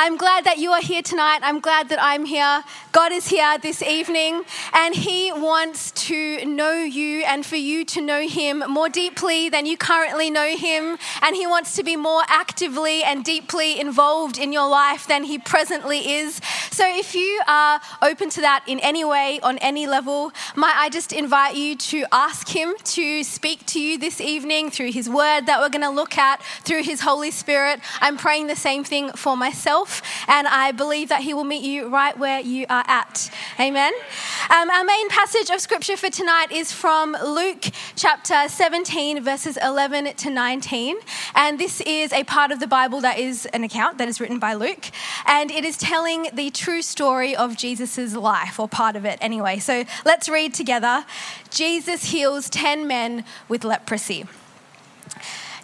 I'm glad that you are here tonight. I'm glad that I'm here. God is here this evening, and He wants to know you and for you to know Him more deeply than you currently know Him. And He wants to be more actively and deeply involved in your life than He presently is. So, if you are open to that in any way, on any level, might I just invite you to ask Him to speak to you this evening through His Word that we're going to look at, through His Holy Spirit. I'm praying the same thing for myself, and I believe that He will meet you right where you are at. Amen. Um, our main passage of scripture for tonight is from Luke chapter 17, verses 11 to 19. And this is a part of the Bible that is an account that is written by Luke. And it is telling the true story of Jesus' life, or part of it anyway. So let's read together. Jesus heals 10 men with leprosy.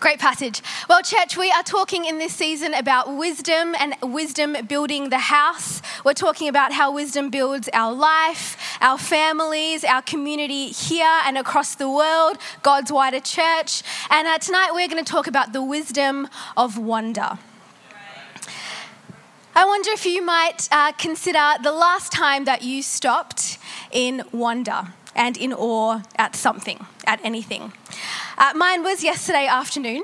Great passage. Well, church, we are talking in this season about wisdom and wisdom building the house. We're talking about how wisdom builds our life, our families, our community here and across the world, God's wider church. And uh, tonight we're going to talk about the wisdom of wonder. I wonder if you might uh, consider the last time that you stopped in wonder and in awe at something, at anything. Uh, mine was yesterday afternoon.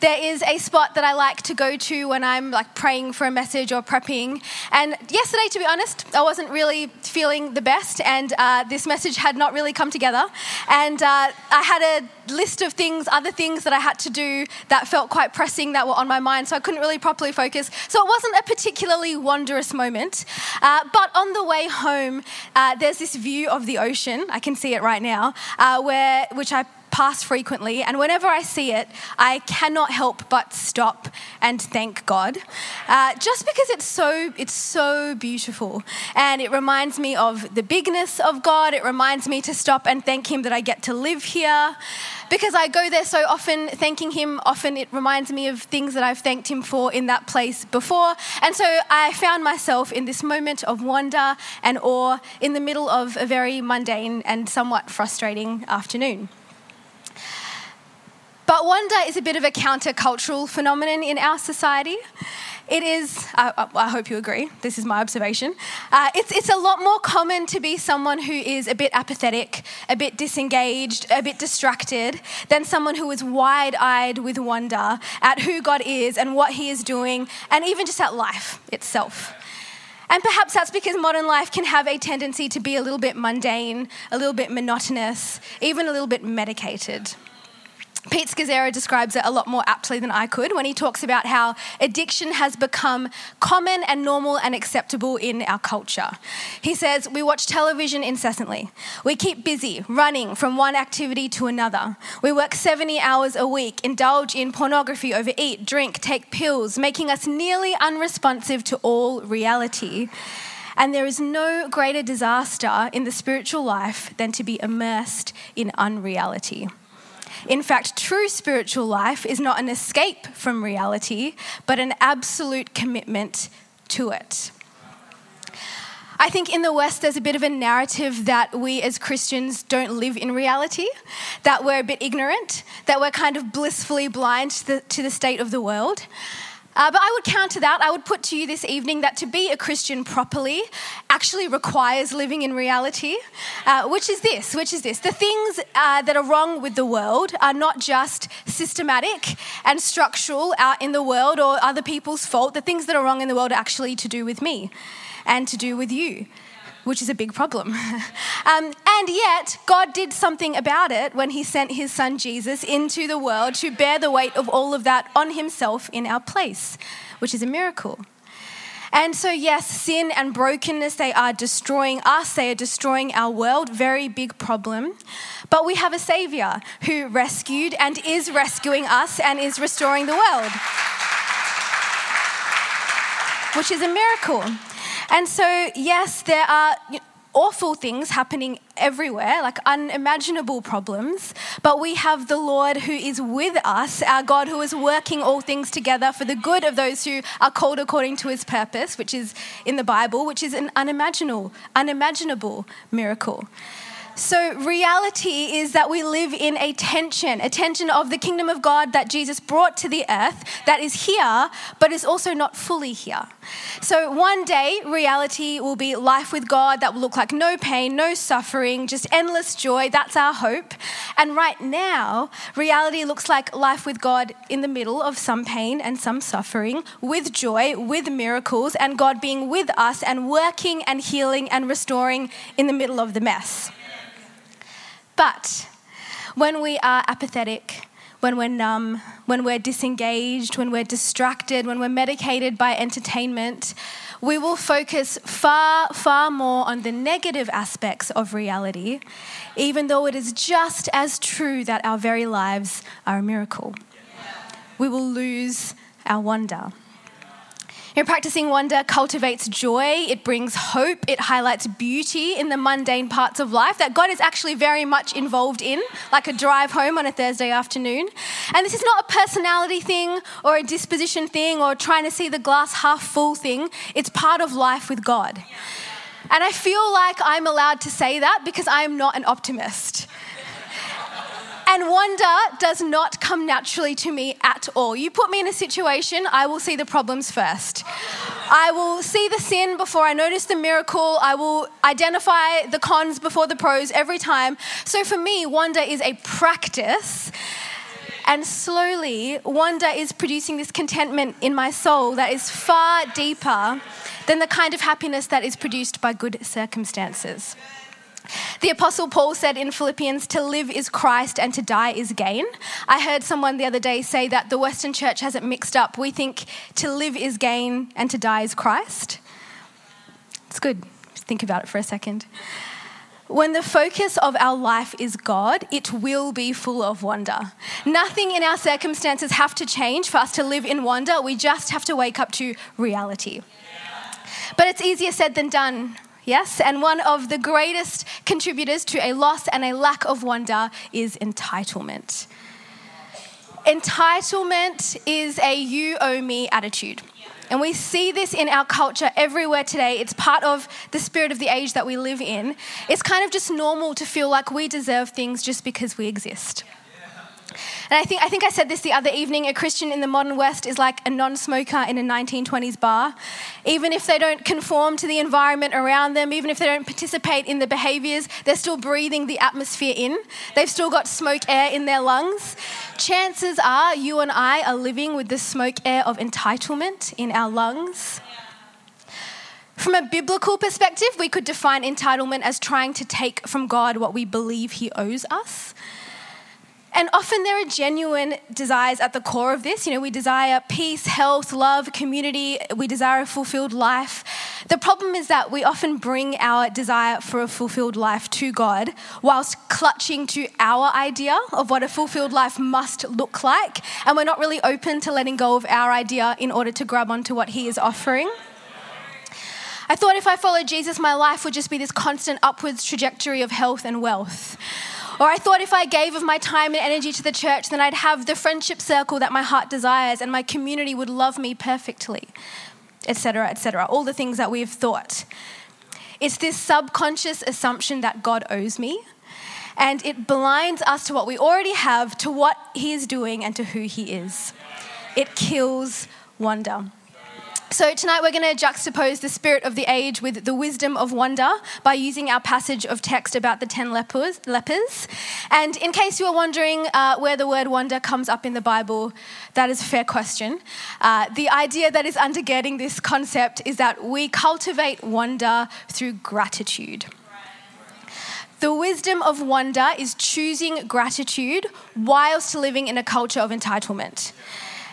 There is a spot that I like to go to when I'm like praying for a message or prepping. And yesterday, to be honest, I wasn't really feeling the best, and uh, this message had not really come together. And uh, I had a list of things, other things that I had to do that felt quite pressing that were on my mind, so I couldn't really properly focus. So it wasn't a particularly wondrous moment. Uh, but on the way home, uh, there's this view of the ocean. I can see it right now, uh, where which I pass frequently, and whenever I see it, I cannot help but stop and thank God, uh, just because it's so it's so beautiful, and it reminds me of the bigness of God. It reminds me to stop and thank Him that I get to live here. Because I go there so often, thanking Him, often it reminds me of things that I've thanked Him for in that place before. And so I found myself in this moment of wonder and awe in the middle of a very mundane and somewhat frustrating afternoon. But wonder is a bit of a countercultural phenomenon in our society. It is, uh, I hope you agree, this is my observation. Uh, it's, it's a lot more common to be someone who is a bit apathetic, a bit disengaged, a bit distracted, than someone who is wide eyed with wonder at who God is and what He is doing, and even just at life itself. And perhaps that's because modern life can have a tendency to be a little bit mundane, a little bit monotonous, even a little bit medicated. Pete Scazzero describes it a lot more aptly than I could when he talks about how addiction has become common and normal and acceptable in our culture. He says, We watch television incessantly. We keep busy, running from one activity to another. We work 70 hours a week, indulge in pornography, overeat, drink, take pills, making us nearly unresponsive to all reality. And there is no greater disaster in the spiritual life than to be immersed in unreality. In fact, true spiritual life is not an escape from reality, but an absolute commitment to it. I think in the West, there's a bit of a narrative that we as Christians don't live in reality, that we're a bit ignorant, that we're kind of blissfully blind to the, to the state of the world. Uh, but I would counter that. I would put to you this evening that to be a Christian properly actually requires living in reality, uh, which is this, which is this. The things uh, that are wrong with the world are not just systematic and structural out in the world or other people's fault. The things that are wrong in the world are actually to do with me and to do with you which is a big problem. um, and yet, God did something about it when He sent His Son Jesus into the world to bear the weight of all of that on Himself in our place, which is a miracle. And so, yes, sin and brokenness, they are destroying us, they are destroying our world, very big problem. But we have a Savior who rescued and is rescuing us and is restoring the world, which is a miracle. And so, yes, there are awful things happening everywhere, like unimaginable problems, but we have the Lord who is with us, our God who is working all things together for the good of those who are called according to his purpose, which is in the Bible, which is an unimaginable, unimaginable miracle. So, reality is that we live in a tension, a tension of the kingdom of God that Jesus brought to the earth that is here, but is also not fully here. So, one day, reality will be life with God that will look like no pain, no suffering, just endless joy. That's our hope. And right now, reality looks like life with God in the middle of some pain and some suffering, with joy, with miracles, and God being with us and working and healing and restoring in the middle of the mess. But when we are apathetic, when we're numb, when we're disengaged, when we're distracted, when we're medicated by entertainment, we will focus far, far more on the negative aspects of reality, even though it is just as true that our very lives are a miracle. We will lose our wonder. Practicing wonder cultivates joy, it brings hope, it highlights beauty in the mundane parts of life that God is actually very much involved in, like a drive home on a Thursday afternoon. And this is not a personality thing or a disposition thing or trying to see the glass half full thing, it's part of life with God. And I feel like I'm allowed to say that because I am not an optimist. And wonder does not come naturally to me at all. You put me in a situation, I will see the problems first. I will see the sin before I notice the miracle. I will identify the cons before the pros every time. So for me, wonder is a practice. And slowly, wonder is producing this contentment in my soul that is far deeper than the kind of happiness that is produced by good circumstances. The Apostle Paul said in Philippians, to live is Christ and to die is gain. I heard someone the other day say that the Western church has it mixed up. We think to live is gain and to die is Christ. It's good. Think about it for a second. When the focus of our life is God, it will be full of wonder. Nothing in our circumstances have to change for us to live in wonder. We just have to wake up to reality. But it's easier said than done, Yes, and one of the greatest contributors to a loss and a lack of wonder is entitlement. Entitlement is a you owe me attitude. And we see this in our culture everywhere today. It's part of the spirit of the age that we live in. It's kind of just normal to feel like we deserve things just because we exist. And I think, I think I said this the other evening a Christian in the modern West is like a non smoker in a 1920s bar. Even if they don't conform to the environment around them, even if they don't participate in the behaviors, they're still breathing the atmosphere in. They've still got smoke air in their lungs. Chances are you and I are living with the smoke air of entitlement in our lungs. From a biblical perspective, we could define entitlement as trying to take from God what we believe He owes us. And often there are genuine desires at the core of this. You know, we desire peace, health, love, community, we desire a fulfilled life. The problem is that we often bring our desire for a fulfilled life to God whilst clutching to our idea of what a fulfilled life must look like. And we're not really open to letting go of our idea in order to grab onto what He is offering. I thought if I followed Jesus, my life would just be this constant upwards trajectory of health and wealth. Or I thought if I gave of my time and energy to the church, then I'd have the friendship circle that my heart desires and my community would love me perfectly, etc., etc. All the things that we've thought. It's this subconscious assumption that God owes me, and it blinds us to what we already have, to what He is doing, and to who He is. It kills wonder. So, tonight we're going to juxtapose the spirit of the age with the wisdom of wonder by using our passage of text about the 10 lepers. lepers. And in case you are wondering uh, where the word wonder comes up in the Bible, that is a fair question. Uh, the idea that is undergirding this concept is that we cultivate wonder through gratitude. The wisdom of wonder is choosing gratitude whilst living in a culture of entitlement.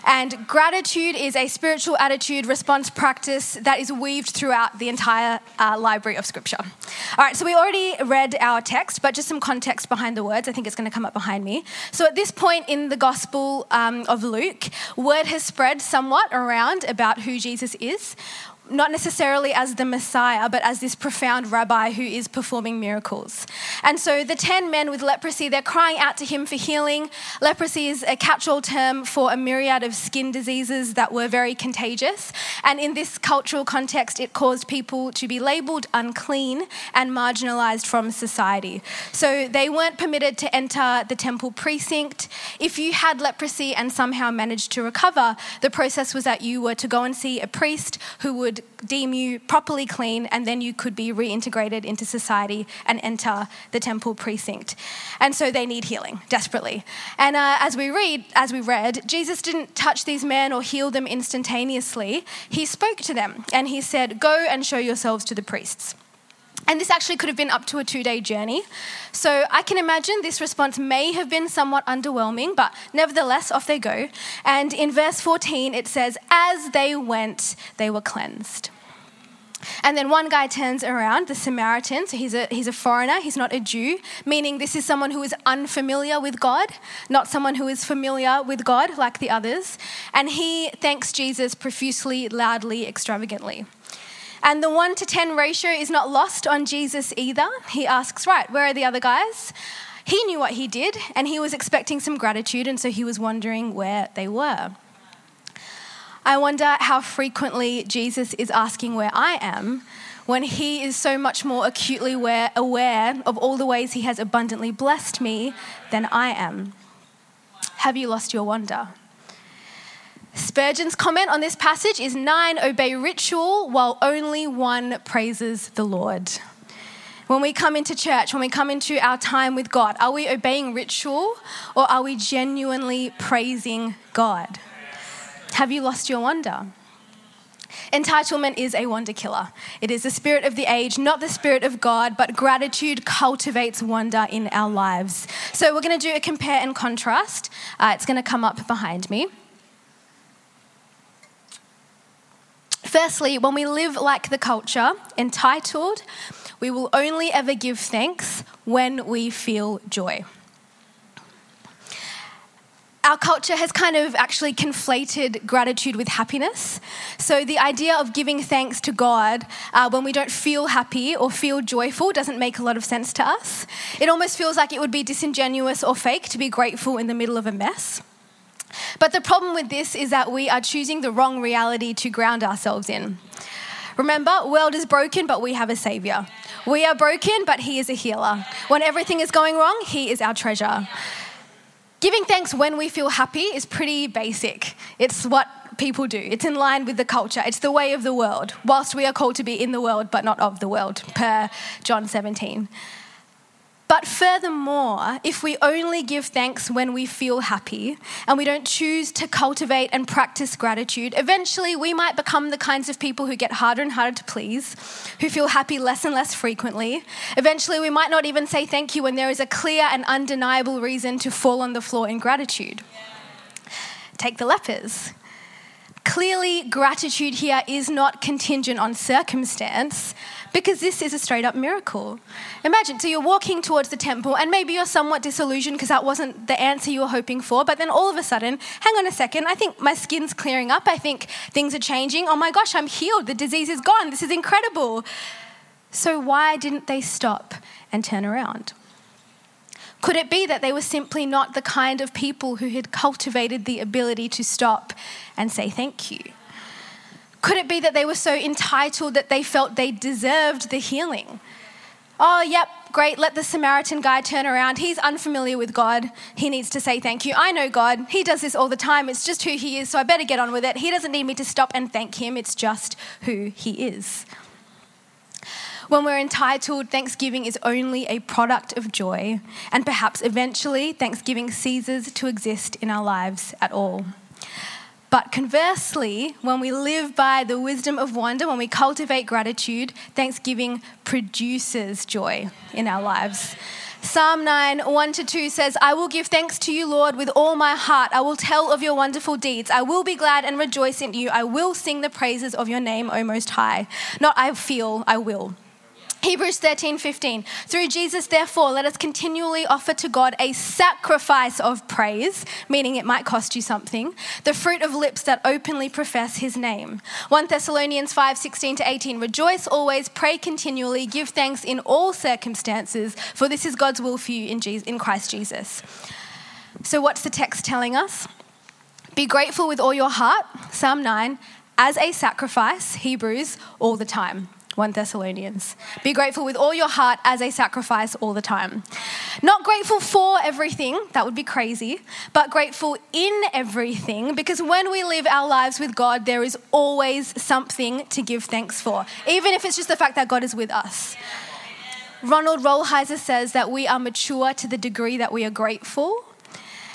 And gratitude is a spiritual attitude, response, practice that is weaved throughout the entire uh, library of Scripture. All right, so we already read our text, but just some context behind the words. I think it's going to come up behind me. So at this point in the Gospel um, of Luke, word has spread somewhat around about who Jesus is not necessarily as the Messiah, but as this profound rabbi who is performing miracles. And so the 10 men with leprosy, they're crying out to him for healing. Leprosy is a catch all term for a myriad of skin diseases that were very contagious. And in this cultural context, it caused people to be labeled unclean and marginalized from society. So they weren't permitted to enter the temple precinct. If you had leprosy and somehow managed to recover, the process was that you were to go and see a priest who deem you properly clean, and then you could be reintegrated into society and enter the temple precinct. And so they need healing desperately. And uh, as we read, as we read, Jesus didn't touch these men or heal them instantaneously. He spoke to them and he said, "Go and show yourselves to the priests." And this actually could have been up to a two day journey. So I can imagine this response may have been somewhat underwhelming, but nevertheless, off they go. And in verse 14, it says, As they went, they were cleansed. And then one guy turns around, the Samaritan, so he's a, he's a foreigner, he's not a Jew, meaning this is someone who is unfamiliar with God, not someone who is familiar with God like the others. And he thanks Jesus profusely, loudly, extravagantly. And the 1 to 10 ratio is not lost on Jesus either. He asks, Right, where are the other guys? He knew what he did, and he was expecting some gratitude, and so he was wondering where they were. I wonder how frequently Jesus is asking where I am when he is so much more acutely aware, aware of all the ways he has abundantly blessed me than I am. Have you lost your wonder? Spurgeon's comment on this passage is nine obey ritual while only one praises the Lord. When we come into church, when we come into our time with God, are we obeying ritual or are we genuinely praising God? Have you lost your wonder? Entitlement is a wonder killer. It is the spirit of the age, not the spirit of God, but gratitude cultivates wonder in our lives. So we're going to do a compare and contrast. Uh, it's going to come up behind me. Firstly, when we live like the culture, entitled, we will only ever give thanks when we feel joy. Our culture has kind of actually conflated gratitude with happiness. So, the idea of giving thanks to God uh, when we don't feel happy or feel joyful doesn't make a lot of sense to us. It almost feels like it would be disingenuous or fake to be grateful in the middle of a mess. But the problem with this is that we are choosing the wrong reality to ground ourselves in. Remember, world is broken, but we have a savior. We are broken, but he is a healer. When everything is going wrong, he is our treasure. Giving thanks when we feel happy is pretty basic. It's what people do. It's in line with the culture. It's the way of the world. Whilst we are called to be in the world, but not of the world, per John 17. But furthermore, if we only give thanks when we feel happy and we don't choose to cultivate and practice gratitude, eventually we might become the kinds of people who get harder and harder to please, who feel happy less and less frequently. Eventually, we might not even say thank you when there is a clear and undeniable reason to fall on the floor in gratitude. Take the lepers. Clearly, gratitude here is not contingent on circumstance because this is a straight up miracle. Imagine, so you're walking towards the temple, and maybe you're somewhat disillusioned because that wasn't the answer you were hoping for, but then all of a sudden, hang on a second, I think my skin's clearing up, I think things are changing. Oh my gosh, I'm healed, the disease is gone, this is incredible. So, why didn't they stop and turn around? Could it be that they were simply not the kind of people who had cultivated the ability to stop and say thank you? Could it be that they were so entitled that they felt they deserved the healing? Oh, yep, great, let the Samaritan guy turn around. He's unfamiliar with God. He needs to say thank you. I know God. He does this all the time. It's just who he is, so I better get on with it. He doesn't need me to stop and thank him. It's just who he is. When we're entitled, Thanksgiving is only a product of joy, and perhaps eventually Thanksgiving ceases to exist in our lives at all. But conversely, when we live by the wisdom of wonder, when we cultivate gratitude, Thanksgiving produces joy in our lives. Psalm 9, 1 to 2 says, I will give thanks to you, Lord, with all my heart. I will tell of your wonderful deeds. I will be glad and rejoice in you. I will sing the praises of your name, O Most High. Not I feel, I will. Hebrews 13, 15. Through Jesus, therefore, let us continually offer to God a sacrifice of praise, meaning it might cost you something, the fruit of lips that openly profess his name. 1 Thessalonians 5, 16 to 18. Rejoice always, pray continually, give thanks in all circumstances, for this is God's will for you in, Jesus, in Christ Jesus. So, what's the text telling us? Be grateful with all your heart, Psalm 9, as a sacrifice, Hebrews, all the time. 1 Thessalonians. Be grateful with all your heart as a sacrifice all the time. Not grateful for everything, that would be crazy, but grateful in everything because when we live our lives with God, there is always something to give thanks for, even if it's just the fact that God is with us. Ronald Rolheiser says that we are mature to the degree that we are grateful.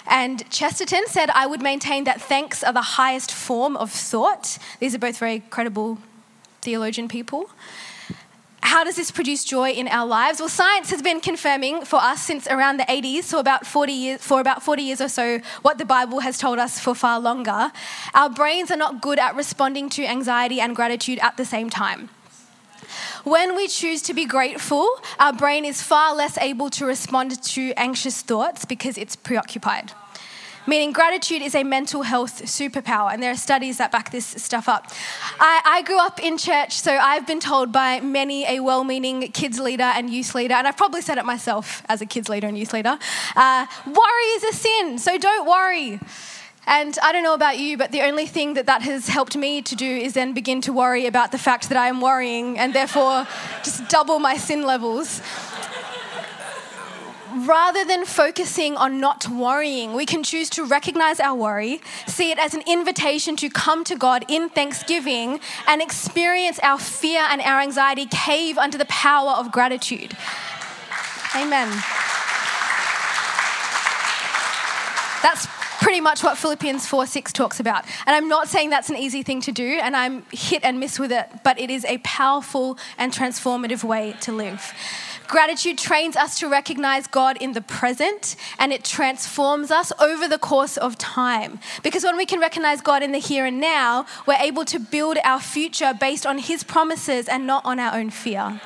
And Chesterton said, I would maintain that thanks are the highest form of thought. These are both very credible theologian people. How does this produce joy in our lives? Well, science has been confirming for us since around the 80s, so about 40 years, for about 40 years or so, what the Bible has told us for far longer. Our brains are not good at responding to anxiety and gratitude at the same time. When we choose to be grateful, our brain is far less able to respond to anxious thoughts because it's preoccupied meaning gratitude is a mental health superpower, and there are studies that back this stuff up. I, I grew up in church, so I've been told by many a well meaning kids leader and youth leader, and I've probably said it myself as a kids leader and youth leader uh, worry is a sin, so don't worry. And I don't know about you, but the only thing that that has helped me to do is then begin to worry about the fact that I am worrying and therefore just double my sin levels rather than focusing on not worrying, we can choose to recognize our worry, see it as an invitation to come to God in thanksgiving, and experience our fear and our anxiety cave under the power of gratitude. Amen. That's pretty much what Philippians 4 6 talks about. And I'm not saying that's an easy thing to do, and I'm hit and miss with it, but it is a powerful and transformative way to live. Gratitude trains us to recognize God in the present and it transforms us over the course of time. Because when we can recognize God in the here and now, we're able to build our future based on His promises and not on our own fear.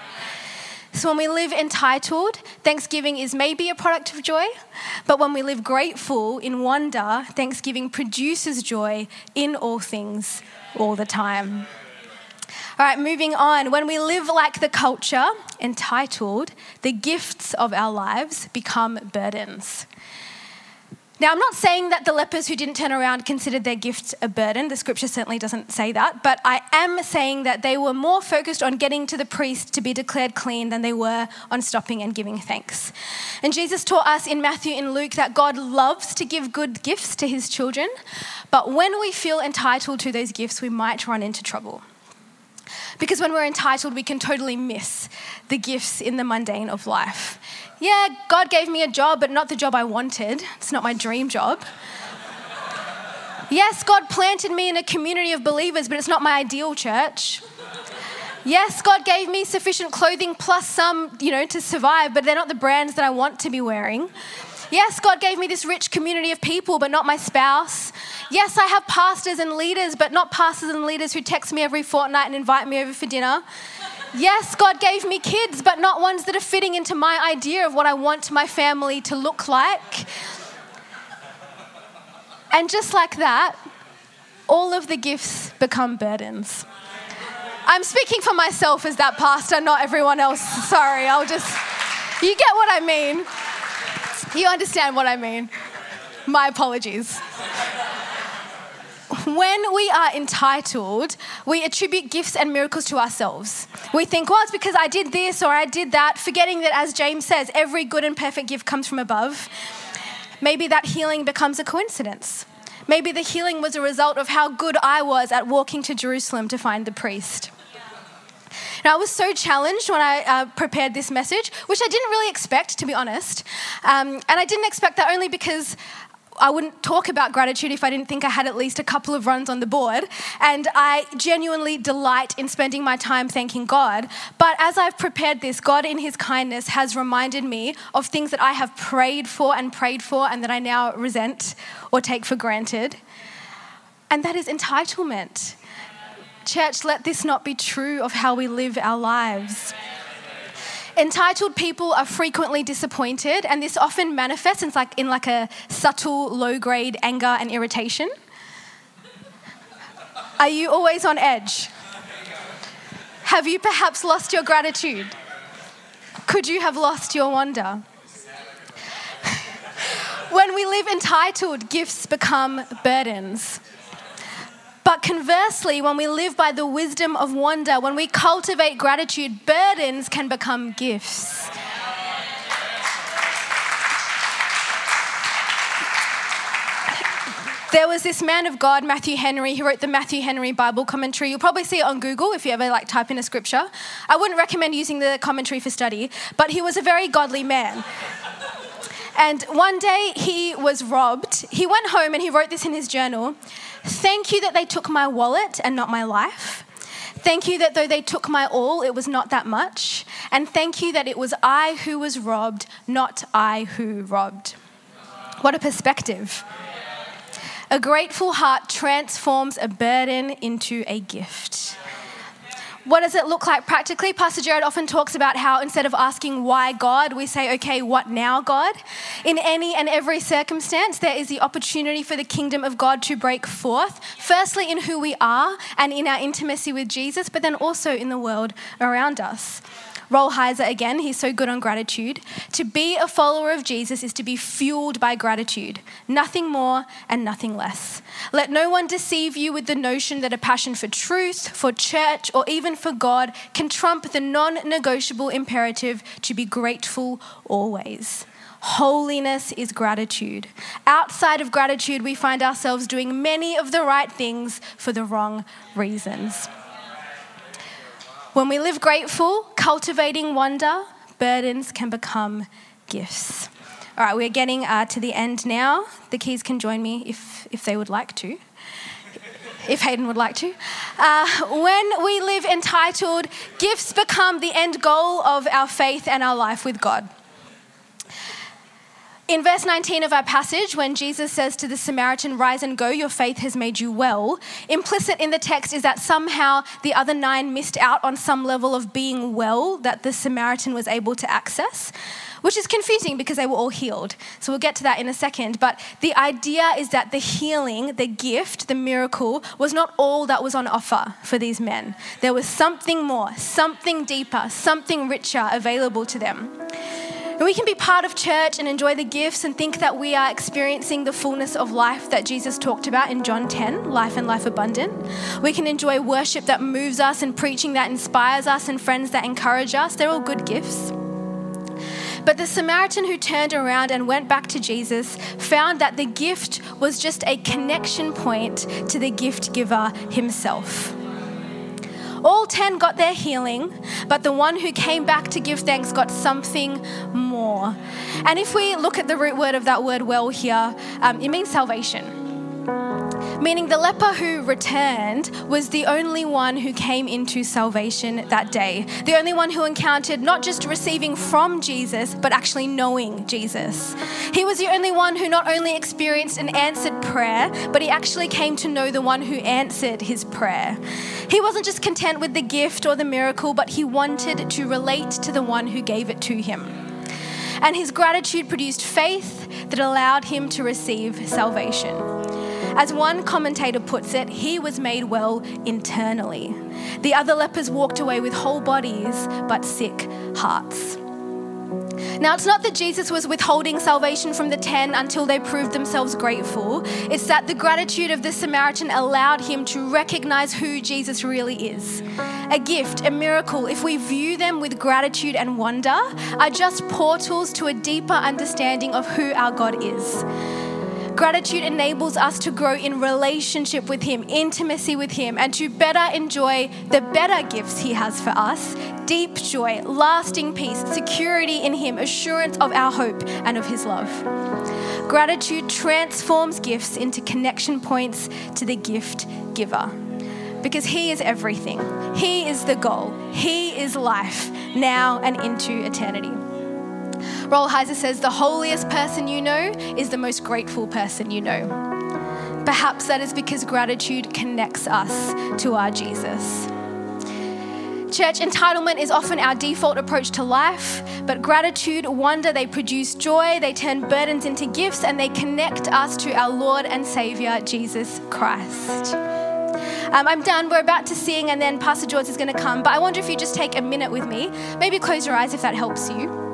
So, when we live entitled, thanksgiving is maybe a product of joy, but when we live grateful in wonder, thanksgiving produces joy in all things all the time. All right, moving on. When we live like the culture, entitled, the gifts of our lives become burdens. Now, I'm not saying that the lepers who didn't turn around considered their gifts a burden. The scripture certainly doesn't say that. But I am saying that they were more focused on getting to the priest to be declared clean than they were on stopping and giving thanks. And Jesus taught us in Matthew and Luke that God loves to give good gifts to his children. But when we feel entitled to those gifts, we might run into trouble. Because when we're entitled, we can totally miss the gifts in the mundane of life. Yeah, God gave me a job, but not the job I wanted. It's not my dream job. Yes, God planted me in a community of believers, but it's not my ideal church. Yes, God gave me sufficient clothing plus some, you know, to survive, but they're not the brands that I want to be wearing. Yes, God gave me this rich community of people, but not my spouse. Yes, I have pastors and leaders, but not pastors and leaders who text me every fortnight and invite me over for dinner. Yes, God gave me kids, but not ones that are fitting into my idea of what I want my family to look like. And just like that, all of the gifts become burdens. I'm speaking for myself as that pastor, not everyone else. Sorry, I'll just, you get what I mean. You understand what I mean. My apologies. when we are entitled, we attribute gifts and miracles to ourselves. We think, well, it's because I did this or I did that, forgetting that, as James says, every good and perfect gift comes from above. Maybe that healing becomes a coincidence. Maybe the healing was a result of how good I was at walking to Jerusalem to find the priest. Now, I was so challenged when I uh, prepared this message, which I didn't really expect, to be honest. Um, and I didn't expect that only because I wouldn't talk about gratitude if I didn't think I had at least a couple of runs on the board. And I genuinely delight in spending my time thanking God. But as I've prepared this, God, in His kindness, has reminded me of things that I have prayed for and prayed for and that I now resent or take for granted. And that is entitlement. Church, let this not be true of how we live our lives. Entitled people are frequently disappointed, and this often manifests in like, in like a subtle, low grade anger and irritation. Are you always on edge? Have you perhaps lost your gratitude? Could you have lost your wonder? when we live entitled, gifts become burdens. But conversely, when we live by the wisdom of wonder, when we cultivate gratitude, burdens can become gifts. There was this man of God, Matthew Henry, who wrote the Matthew Henry Bible commentary. You'll probably see it on Google if you ever like type in a scripture. I wouldn't recommend using the commentary for study, but he was a very godly man. And one day he was robbed. He went home and he wrote this in his journal. Thank you that they took my wallet and not my life. Thank you that though they took my all, it was not that much. And thank you that it was I who was robbed, not I who robbed. What a perspective. A grateful heart transforms a burden into a gift. What does it look like practically? Pastor Jared often talks about how instead of asking why God, we say, okay, what now, God? In any and every circumstance, there is the opportunity for the kingdom of God to break forth, firstly in who we are and in our intimacy with Jesus, but then also in the world around us. Rolheiser again, he's so good on gratitude. To be a follower of Jesus is to be fueled by gratitude, nothing more and nothing less. Let no one deceive you with the notion that a passion for truth, for church, or even for God can trump the non negotiable imperative to be grateful always. Holiness is gratitude. Outside of gratitude, we find ourselves doing many of the right things for the wrong reasons. When we live grateful, cultivating wonder, burdens can become gifts. All right, we're getting uh, to the end now. The keys can join me if, if they would like to. If Hayden would like to. Uh, when we live entitled, gifts become the end goal of our faith and our life with God. In verse 19 of our passage, when Jesus says to the Samaritan, Rise and go, your faith has made you well, implicit in the text is that somehow the other nine missed out on some level of being well that the Samaritan was able to access, which is confusing because they were all healed. So we'll get to that in a second. But the idea is that the healing, the gift, the miracle was not all that was on offer for these men. There was something more, something deeper, something richer available to them. And we can be part of church and enjoy the gifts and think that we are experiencing the fullness of life that Jesus talked about in John 10, life and life abundant. We can enjoy worship that moves us and preaching that inspires us and friends that encourage us. They're all good gifts. But the Samaritan who turned around and went back to Jesus found that the gift was just a connection point to the gift giver himself. All 10 got their healing, but the one who came back to give thanks got something more. And if we look at the root word of that word well here, um, it means salvation meaning the leper who returned was the only one who came into salvation that day. The only one who encountered not just receiving from Jesus, but actually knowing Jesus. He was the only one who not only experienced an answered prayer, but he actually came to know the one who answered his prayer. He wasn't just content with the gift or the miracle, but he wanted to relate to the one who gave it to him. And his gratitude produced faith that allowed him to receive salvation. As one commentator puts it, he was made well internally. The other lepers walked away with whole bodies but sick hearts. Now, it's not that Jesus was withholding salvation from the ten until they proved themselves grateful. It's that the gratitude of the Samaritan allowed him to recognize who Jesus really is. A gift, a miracle, if we view them with gratitude and wonder, are just portals to a deeper understanding of who our God is. Gratitude enables us to grow in relationship with Him, intimacy with Him, and to better enjoy the better gifts He has for us deep joy, lasting peace, security in Him, assurance of our hope and of His love. Gratitude transforms gifts into connection points to the gift giver because He is everything. He is the goal. He is life now and into eternity. Rolheiser says, The holiest person you know is the most grateful person you know. Perhaps that is because gratitude connects us to our Jesus. Church, entitlement is often our default approach to life, but gratitude, wonder, they produce joy, they turn burdens into gifts, and they connect us to our Lord and Savior, Jesus Christ. Um, I'm done. We're about to sing, and then Pastor George is going to come. But I wonder if you just take a minute with me. Maybe close your eyes if that helps you.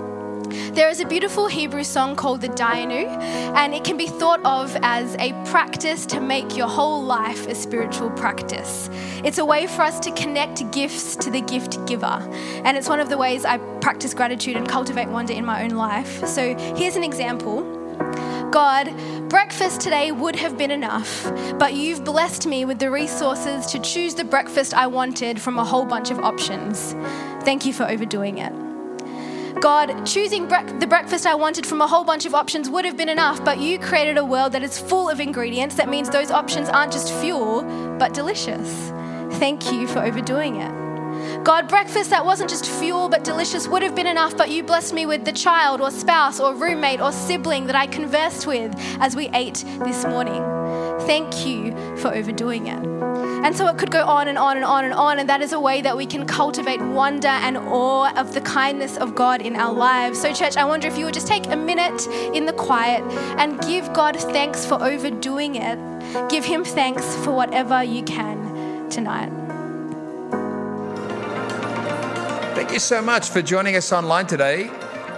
There is a beautiful Hebrew song called the Dayenu, and it can be thought of as a practice to make your whole life a spiritual practice. It's a way for us to connect gifts to the gift giver, and it's one of the ways I practice gratitude and cultivate wonder in my own life. So here's an example. God, breakfast today would have been enough, but you've blessed me with the resources to choose the breakfast I wanted from a whole bunch of options. Thank you for overdoing it. God, choosing bre- the breakfast I wanted from a whole bunch of options would have been enough, but you created a world that is full of ingredients. That means those options aren't just fuel, but delicious. Thank you for overdoing it. God, breakfast that wasn't just fuel but delicious would have been enough, but you blessed me with the child or spouse or roommate or sibling that I conversed with as we ate this morning. Thank you for overdoing it. And so it could go on and on and on and on, and that is a way that we can cultivate wonder and awe of the kindness of God in our lives. So, church, I wonder if you would just take a minute in the quiet and give God thanks for overdoing it. Give Him thanks for whatever you can tonight. Thank you so much for joining us online today.